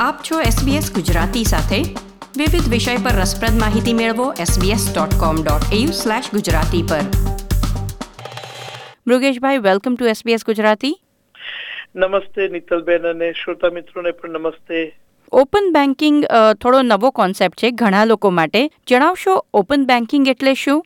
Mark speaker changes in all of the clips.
Speaker 1: આપ છો SBS ગુજરાતી સાથે. વિવિધ વિષય પર રસપ્રદ માહિતી મેળવો sbs.com.au ગુજરાતી પર. Mrugeshbhai welcome to SBS Gujarati.
Speaker 2: નમસ્તે નીતલબેન અને શ્રોતા મિત્રોને પણ નમસ્તે.
Speaker 1: ઓપન બેન્કિંગ થોડો નવો કોન્સેપ્ટ છે ઘણા લોકો માટે. જણાવશો ઓપન બેન્કિંગ એટલે શું?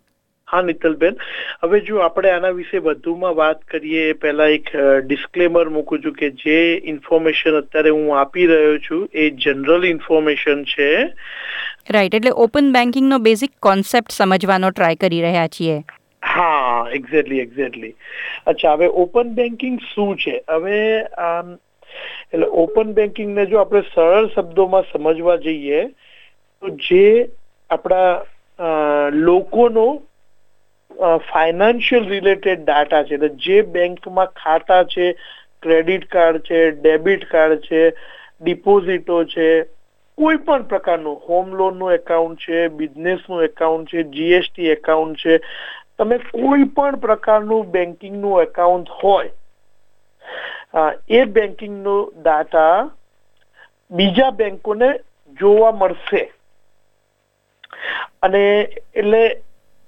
Speaker 2: હા નીતલબેન હવે જો આપણે આના વિશે વધુમાં વાત કરીએ એ પહેલા એક ડિસ્ક્લેમર મૂકું છું કે જે ઇન્ફોર્મેશન અત્યારે હું આપી રહ્યો છું એ જનરલ ઇન્ફોર્મેશન છે.
Speaker 1: રાઈટ એટલે ઓપન બેન્કિંગનો બેઝિક કોન્સેપ્ટ સમજવાનો ટ્રાય કરી રહ્યા છીએ.
Speaker 2: હા એક્ઝેક્ટલી એક્ઝેક્ટલી અચ્છા હવે ઓપન બેન્કિંગ શું છે? હવે એટલે ઓપન બેન્કિંગને જો આપણે સરળ શબ્દોમાં સમજવા જઈએ તો જે આપણા લોકોનો ફાઇનાન્શિયલ રિલેટેડ ડાટા છે. એટલે જે બેંકમાં ખાતા છે ક્રેડિટ કાર્ડ છે ડેબિટ કાર્ડ છે ડિપોઝિટો છે, કોઈ પણ પ્રકારનું હોમ લોનનું એકાઉન્ટ છે બિઝનેસનું એકાઉન્ટ છે જીએસટી એકાઉન્ટ છે, તમે કોઈ પણ પ્રકારનું બેન્કિંગનું એકાઉન્ટ હોય એ બેન્કિંગનો ડાટા બીજા બેંકોને જોવા મળશે. અને એટલે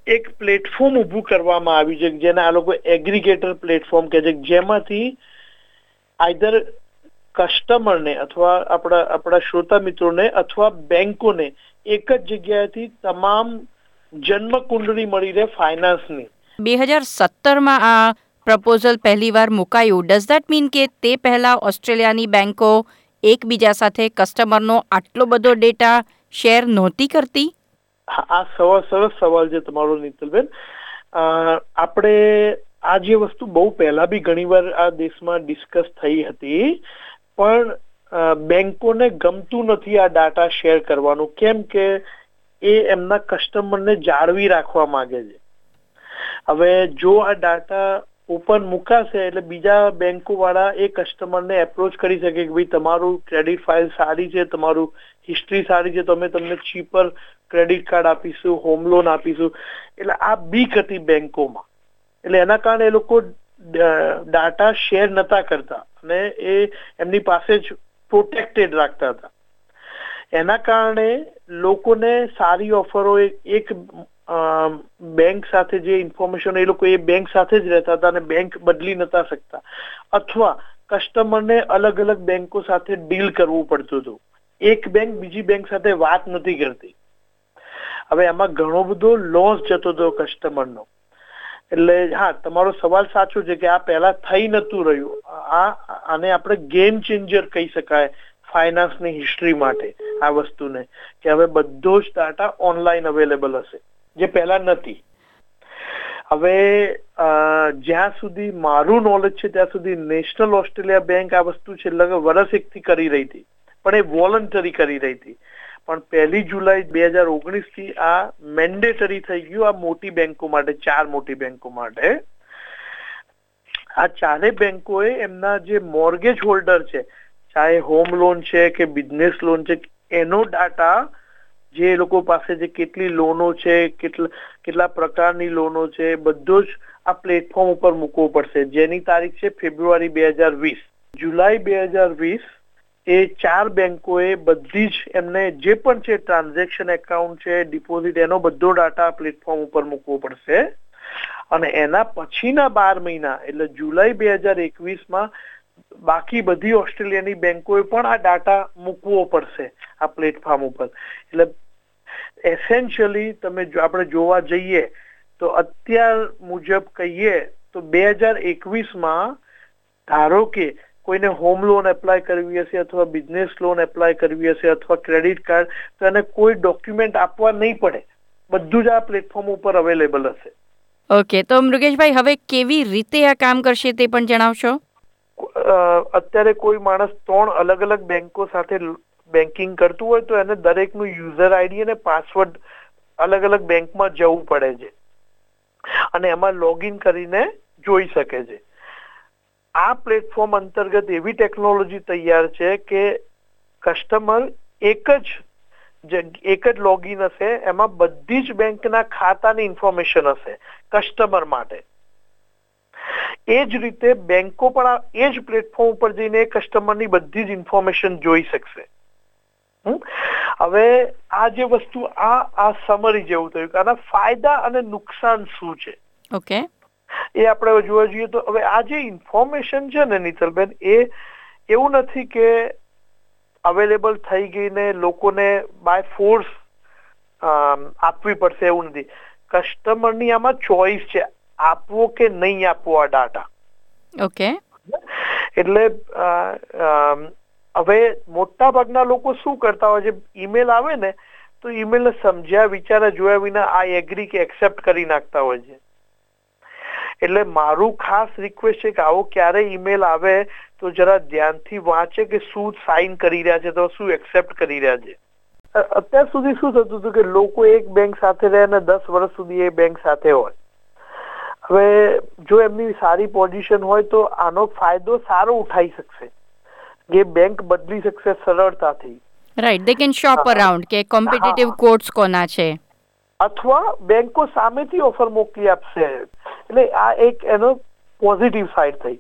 Speaker 2: એક પ્લેટફોર્મ ઊભું કરવામાં આવ્યું છે, જેને આ લોકો એગ્રીગેટર પ્લેટફોર્મ કહે છે, જેમાંથી આઈધર કસ્ટમરને અથવા આપણા આપણા શ્રોતા મિત્રોને અથવા બેંકોને એક જ જગ્યાએથી તમામ જન્મ કુંડળી મળી રહે ફાઇનાન્સની
Speaker 1: બે હજાર સત્તરમાં આ પ્રપોઝલ પહેલીવાર મુકાયું. ડઝ ધેટ મીન કે તે પહેલા ઓસ્ટ્રેલિયાની બેંકો એકબીજા સાથે કસ્ટમરનો આટલો બધો ડેટા શેર નહોતી કરતી?
Speaker 2: આ સરસ સવાલ છે તમારો નીતલબેન આપણે આ જે વસ્તુ બહુ પહેલા બી ઘણીવાર આ દેશમાં ડિસ્કસ થઈ હતી, પણ બેંકોને ગમતું નથી આ ડાટા શેર કરવાનું. કેમ કે એ એમના કસ્ટમરને જાળવી રાખવા માંગે છે. હવે જો આ ડાટા ઓપન મુકાશે એટલે બીજા બેંકો વાળા એ કસ્ટમરને એપ્રોચ કરી શકે કે ભાઈ તમારું ક્રેડિટ ફાઇલ સારી છે, તમારું હિસ્ટ્રી સારી છે, તો અમે તમને ચીપર ક્રેડિટ કાર્ડ આપીશું હોમ લોન આપીશું. એટલે આ બીક હતી બેંકોમાં. એટલે એના કારણે એ લોકો ડાટા શેર નતા કરતા અને એ એમની પાસે જ પ્રોટેક્ટેડ રાખતા હતા. એના કારણે લોકોને સારી ઓફરો એક બેંક સાથે જે ઇન્ફોર્મેશન એ લોકો એ બેંક સાથે જ રહેતા હતા અને બેંક બદલી નતા શકતા. અથવા કસ્ટમરને અલગ અલગ બેંકો સાથે ડીલ કરવું પડતું હતું. એક બેંક બીજી બેંક સાથે વાત નથી કરતી. હવે એમાં ઘણો બધો લોસ જતો હતો કસ્ટમરનો એટલે હા, તમારો સવાલ સાચો છે કે આ પહેલા થઈ નતું રહ્યું. આ, આને આપણે ગેમ ચેન્જર કહી શકાય ફાઇનાન્સની હિસ્ટ્રી માટે આ વસ્તુને, કે હવે બધો જ ડાટા ઓનલાઈન અવેલેબલ હશે, જે પહેલા નથી. હવે જ્યાં સુધી મારું નોલેજ છે, ત્યાં સુધી નેશનલ ઓસ્ટ્રેલિયા બેંક આ વસ્તુ છેલ્લા વર્ષ એકથી કરી રહી હતી. પણ એ વોલન્ટરી કરી રહી હતી. પણ પહેલી જુલાઈ બે હજાર ઓગણીસથી આ મેન્ડેટરી થઈ ગયું આ મોટી બેંકો માટે, ચાર મોટી બેંકો માટે. આ ચારે બેંકોએ એમના જે મોર્ગેજ હોલ્ડર છે, ચાહે હોમ લોન છે કે બિઝનેસ લોન છે, એનો ડાટા જે લોકો પાસે જે કેટલી લોનો છે, કેટલા કેટલા પ્રકારની લોનો છે, બધો જ આ પ્લેટફોર્મ ઉપર મૂકવો પડશે. જેની તારીખ છે ફેબ્રુઆરી બે હજાર વીસ. જુલાઈ બે હજાર વીસ એ ચાર બેંકોએ બધી જ એમને જે પણ છે ટ્રાન્ઝેક્શન એકાઉન્ટ છે ડિપોઝિટ એનો બધો ડાટા પ્લેટફોર્મ ઉપર મૂકવો પડશે. અને એના પછીના બાર મહિના, એટલે જુલાઈ બે હજાર એકવીસમાં બાકી બધી ઓસ્ટ્રેલિયાની બેંકોએ પણ આ ડાટા મૂકવો પડશે, આ પ્લેટફોર્મ ઉપર. એટલે એસેન્શિયલી તમે આપણે જોવા જઈએ, તો અત્યાર મુજબ કહીએ, તો બે હજાર એકવીસમાં ધારો કે કોઈને હોમ લોન એપ્લાય કરવી હશે અથવા બિઝનેસ લોન એપ્લાય કરવી હશે અથવા ક્રેડિટ કાર્ડ તો એને કોઈ ડોક્યુમેન્ટ આપવા નહીં પડે. બધું જ આ પ્લેટફોર્મ ઉપર અવેલેબલ હશે.
Speaker 1: ઓકે તો મૃગેશભાઈ હવે કેવી રીતે આ કામ કરશે તે પણ જણાવશો?
Speaker 2: અત્યારે કોઈ માણસ ત્રણ અલગ અલગ બેંકો સાથે બેન્કિંગ કરતું હોય તો એને દરેકનું યુઝર આઈડી અને પાસવર્ડ અલગ અલગ બેંકમાં જવું પડે છે. અને એમાં લોગિન કરીને જોઈ શકે છે. આ પ્લેટફોર્મ અંતર્ગત એવી ટેકનોલોજી તૈયાર છે કે કસ્ટમર એક જ એક જ લોગિન હશે, એમાં બધી જ બેંકના ખાતાની ઇન્ફોર્મેશન હશે કસ્ટમર માટે. એ જ રીતે બેંકો પણ એ જ પ્લેટફોર્મ ઉપર જઈને કસ્ટમરની બધી જ ઇન્ફોર્મેશન જોઈ શકશે? હવે આ જે વસ્તુ, આ આ સમરી જેવું થયું કે આના ફાયદા અને નુકસાન શું છે?
Speaker 1: ઓકે
Speaker 2: એ આપણે જોવા જોઈએ તો હવે આ જે ઇન્ફોર્મેશન છે ને નીતલબેન એ એવું નથી કે અવેલેબલ થઈ ગઈને લોકોને બાય ફોર્સ આપવી પડશે એવું નથી. કસ્ટમરની આમાં ચોઈસ છે આપવો કે નહીં આપવો આ ડાટા
Speaker 1: ઓકે
Speaker 2: એટલે હવે મોટા ભાગના લોકો શું કરતા હોય છે ઈમેલ આવે ને તો ઈમેલને સમજ્યા વિચારા જોયા વિના આ એગ્રી કે એક્સેપ્ટ કરી નાખતા હોય છે. એટલે મારું ખાસ રિક્વેસ્ટ છે કે આવો ક્યારે ઈમેલ આવે તો જરા ધ્યાનથી વાંચે કે શું સાઇન કરી રહ્યા છે તો શું એક્સેપ્ટ કરી રહ્યા છે. અત્યાર સુધી શું થતું હતું કે લોકો એક બેંક સાથે રહે અને દસ વર્ષ સુધી એ બેંક સાથે હોય. હવે જો એમની સારી પોઝિશન હોય તો આનો ફાયદો સારો ઉઠાઈ શકશે એ બેંક બદલી શકશે સરળતાથી.
Speaker 1: Right they can shop around કે કોમ્પિટિટિવ કોર્ટ્સ કોના છે.
Speaker 2: અથવા બેંકો સામેથી ઓફર મોકલી આપશે. એટલે આ એક એનો પોઝિટિવ સાઈડ થઈ.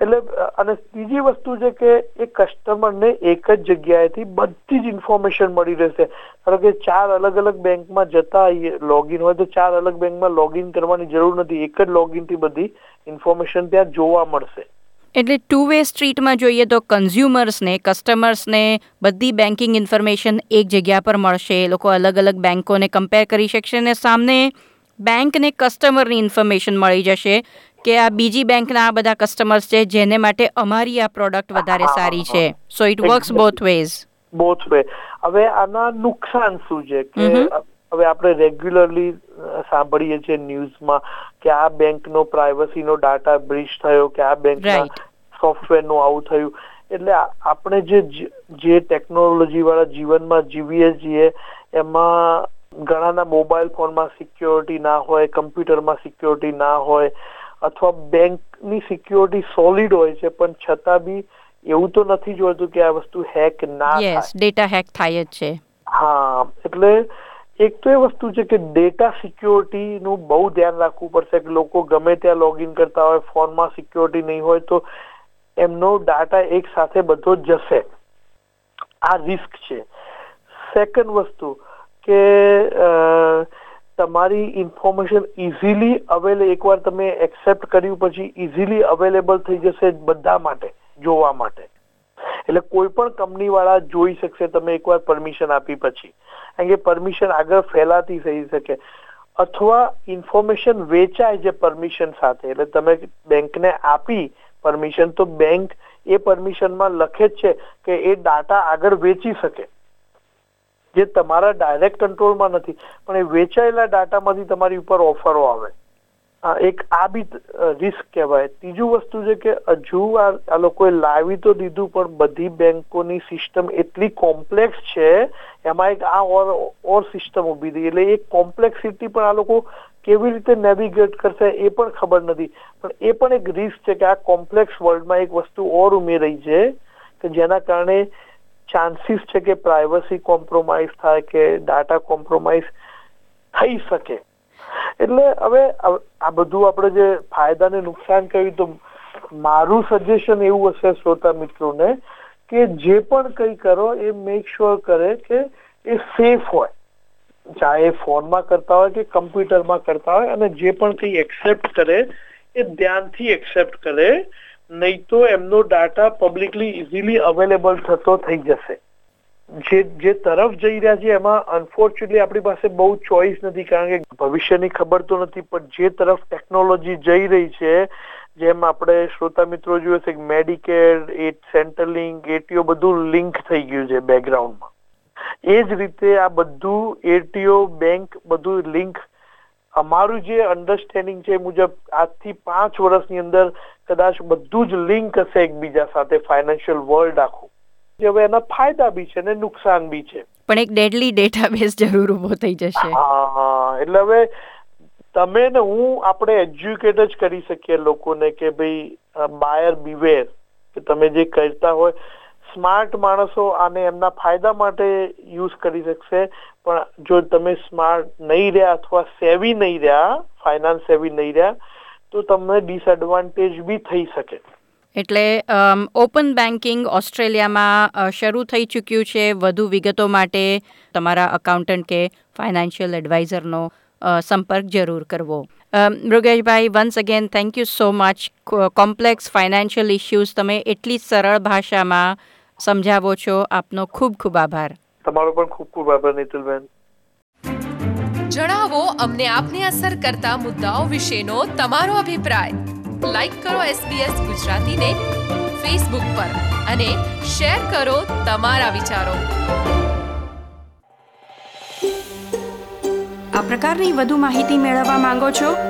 Speaker 2: એટલે, અને બીજી વસ્તુ છે કે એ કસ્ટમરને એક જ જગ્યાએથી બધી જ ઇન્ફોર્મેશન મળી રહેશે. ધારો કે ચાર અલગ અલગ બેંકમાં જતા લોગિન હોય તો ચાર અલગ બેંકમાં લોગિન કરવાની જરૂર નથી. એક જ લોગિનથી બધી ઇન્ફોર્મેશન ત્યાં જોવા મળશે.
Speaker 1: એટલે ટુ વે સ્ટ્રીટમાં જોઈએ તો કન્ઝ્યુમર્સને કસ્ટમર્સને બધી બેન્કિંગ ઇન્ફોર્મેશન એક જગ્યા પર મળશે. એ લોકો અલગ અલગ બેન્કોને કમ્પેર કરી શકશે અને સામને બેંકને કસ્ટમરની ઇન્ફોર્મેશન મળી જશે કે આ બીજી બેંકના આ બધા કસ્ટમર્સ છે જેને માટે અમારી આ પ્રોડક્ટ વધારે સારી છે. So it works. Both ways
Speaker 2: both way હવે આના નુકસાન શું છે કે હવે આપણે રેગ્યુલરલી સાંભળીએ છીએ ન્યૂઝમાં કે આ બેંકનો પ્રાઇવસીનો ડાટા બ્રીચ થયો કે આ બેંકના. સોફ્ટવેરનું આવું થયું. એટલે આપણે જે જે ટેકનોલોજી વાળા જીવનમાં જીવીએ છીએ એમાં ઘણાના મોબાઈલ ફોનમાં સિક્યોરિટી ના હોય કમ્પ્યુટરમાં સિક્યોરિટી ના હોય અથવા બેંકની સિક્યોરિટી સોલિડ હોય છે પણ છતાં બી એવું તો નથી જોતું કે આ વસ્તુ હેક ના થાય.
Speaker 1: ડેટા હેક થાય જ છે.
Speaker 2: હા એટલે એક તો એ વસ્તુ છે કે ડેટા સિક્યોરિટી નું બહુ ધ્યાન રાખવું પડશે કે લોકો ગમે ત્યાં લોગિન કરતા હોય ફોનમાં સિક્યોરિટી નહીં હોય તો એમનો ડાટા એક સાથે બધો જશે. આ રિસ્ક છે. સેકન્ડ વસ્તુ કે તમારી ઇન્ફોર્મેશન ઇઝીલી અવેલે, એકવાર તમે એક્સેપ્ટ કર્યું પછી ઇઝીલી અવેલેબલ થઈ જશે બધા માટે, જોવા માટે. એટલે કોઈ પણ કંપનીવાળા જોઈ શકશે તમે એકવાર પરમિશન આપી પછી. કારણ કે પરમિશન આગળ ફેલાતી થઈ શકે. અથવા ઇન્ફોર્મેશન વેચાય છે પરમિશન સાથે, એટલે તમે બેંકને આપી પરમિશન, તો બેંક એ પરમિશનમાં લખે જ છે કે એ ડાટા આગળ વેચી શકે. જે તમારા ડાયરેક્ટ કંટ્રોલમાં નથી, પણ એ વેચાયેલા ડાટામાંથી તમારી ઉપર ઓફરો આવે. આ એક આ બી રિસ્ક કહેવાય. ત્રીજું વસ્તુ છે કે હજુ આ લોકોએ લાવી તો દીધું, પણ બધી બેંકોની સિસ્ટમ એટલી કોમ્પ્લેક્સ છે, એમાં એક આ ઓર ઓર સિસ્ટમ ઊભી થઈ એટલે એક કોમ્પ્લેક્સિટી પણ આ લોકો કેવી રીતે નેવિગેટ કરશે એ પણ ખબર નથી. પણ એ પણ એક રિસ્ક છે કે આ કોમ્પ્લેક્સ વર્લ્ડમાં એક વસ્તુ ઓર ઉમેરાઈ છે, કે જેના કારણે ચાન્સીસ છે કે પ્રાઇવસી કોમ્પ્રોમાઇઝ થાય કે ડાટા કોમ્પ્રોમાઇઝ થઈ શકે. એટલે હવે આ બધું આપણે જે ફાયદા ને નુકસાન કહ્યું તો મારું સજેશન એવું હશે શ્રોતા મિત્રોને કે જે પણ કંઈ કરો એ મેક શ્યોર કરે કે એ સેફ હોય. ચાહે ફોનમાં કરતા હોય કે કમ્પ્યુટરમાં કરતા હોય અને જે પણ કંઈ એક્સેપ્ટ કરે એ ધ્યાનથી એક્સેપ્ટ કરે નહીં તો એમનો ડાટા પબ્લિકલી ઇઝીલી અવેલેબલ થતો થઈ જશે. જે જે તરફ જઈ રહ્યા છે, એમાં અનફોર્ચ્યુનેટલી આપણી પાસે બહુ ચોઈસ નથી, કારણ કે ભવિષ્યની ખબર તો નથી, પણ જે તરફ ટેકનોલોજી જઈ રહી છે, જેમ આપણે શ્રોતા મિત્રો જોયું છે કે મેડિકેર એ સેન્ટરલિંક એટીઓ બધું લિંક થઈ ગયું છે બેકગ્રાઉન્ડમાં એ જ રીતે આ બધું એટીઓ બેંક બધું લિંક અમારું જે અન્ડરસ્ટેન્ડિંગ છે મુજબ આજથી પાંચ વર્ષની અંદર કદાચ બધું જ લિંક હશે એકબીજા સાથે ફાઇનાન્શિયલ વર્લ્ડ આખું. જે હવે એના ફાયદા બી છે ને નુકસાન બી છે.
Speaker 1: પણ એક ડેડલી ડેટાબેઝ જરૂર ઊભો થઈ જશે.
Speaker 2: હા એટલે હવે તમે ને હું આપણે એજ્યુકેટ જ કરી શકીએ લોકોને કે ભાઈ બાયર બીવેર કે તમે જે કરતા હોય સ્માર્ટ માણસો આને એમના ફાયદા માટે યુઝ કરી શકશે. પણ જો તમે સ્માર્ટ નહીં રહ્યા અથવા સેવી નહીં રહ્યા ફાઇનાન્સ સેવી નહીં રહ્યા, તો તમને ડિસએડવાન્ટેજ બી થઈ શકે.
Speaker 1: એટલે ઓપન બેન્કિંગ ઓસ્ટ્રેલિયામાં શરૂ થઈ ચૂક્યું છે વધુ વિગતો માટે. તમારા અકાઉન્ટન્ટ કે ફાઇનાન્શિયલ એડવાઇઝરનો સંપર્ક જરૂર કરવો. Mrugeshbhai once again thank you so much complex financial issues તમે એટલી સરળ ભાષામાં સમજાવો છો? આપનો ખૂબ ખૂબ આભાર.
Speaker 2: તમારો પણ ખૂબ ખૂબ આભાર નીતિલબેન
Speaker 3: જણાવો અમને આપને અસર કરતા મુદ્દાઓ વિશેનો તમારો અભિપ્રાય. લાઈક કરો SBS ગુજરાતીને ફેસબુક પર અને શેર કરો તમારા વિચારો.
Speaker 1: આ પ્રકારની વધુ માહિતી મેળવવા માંગો છો?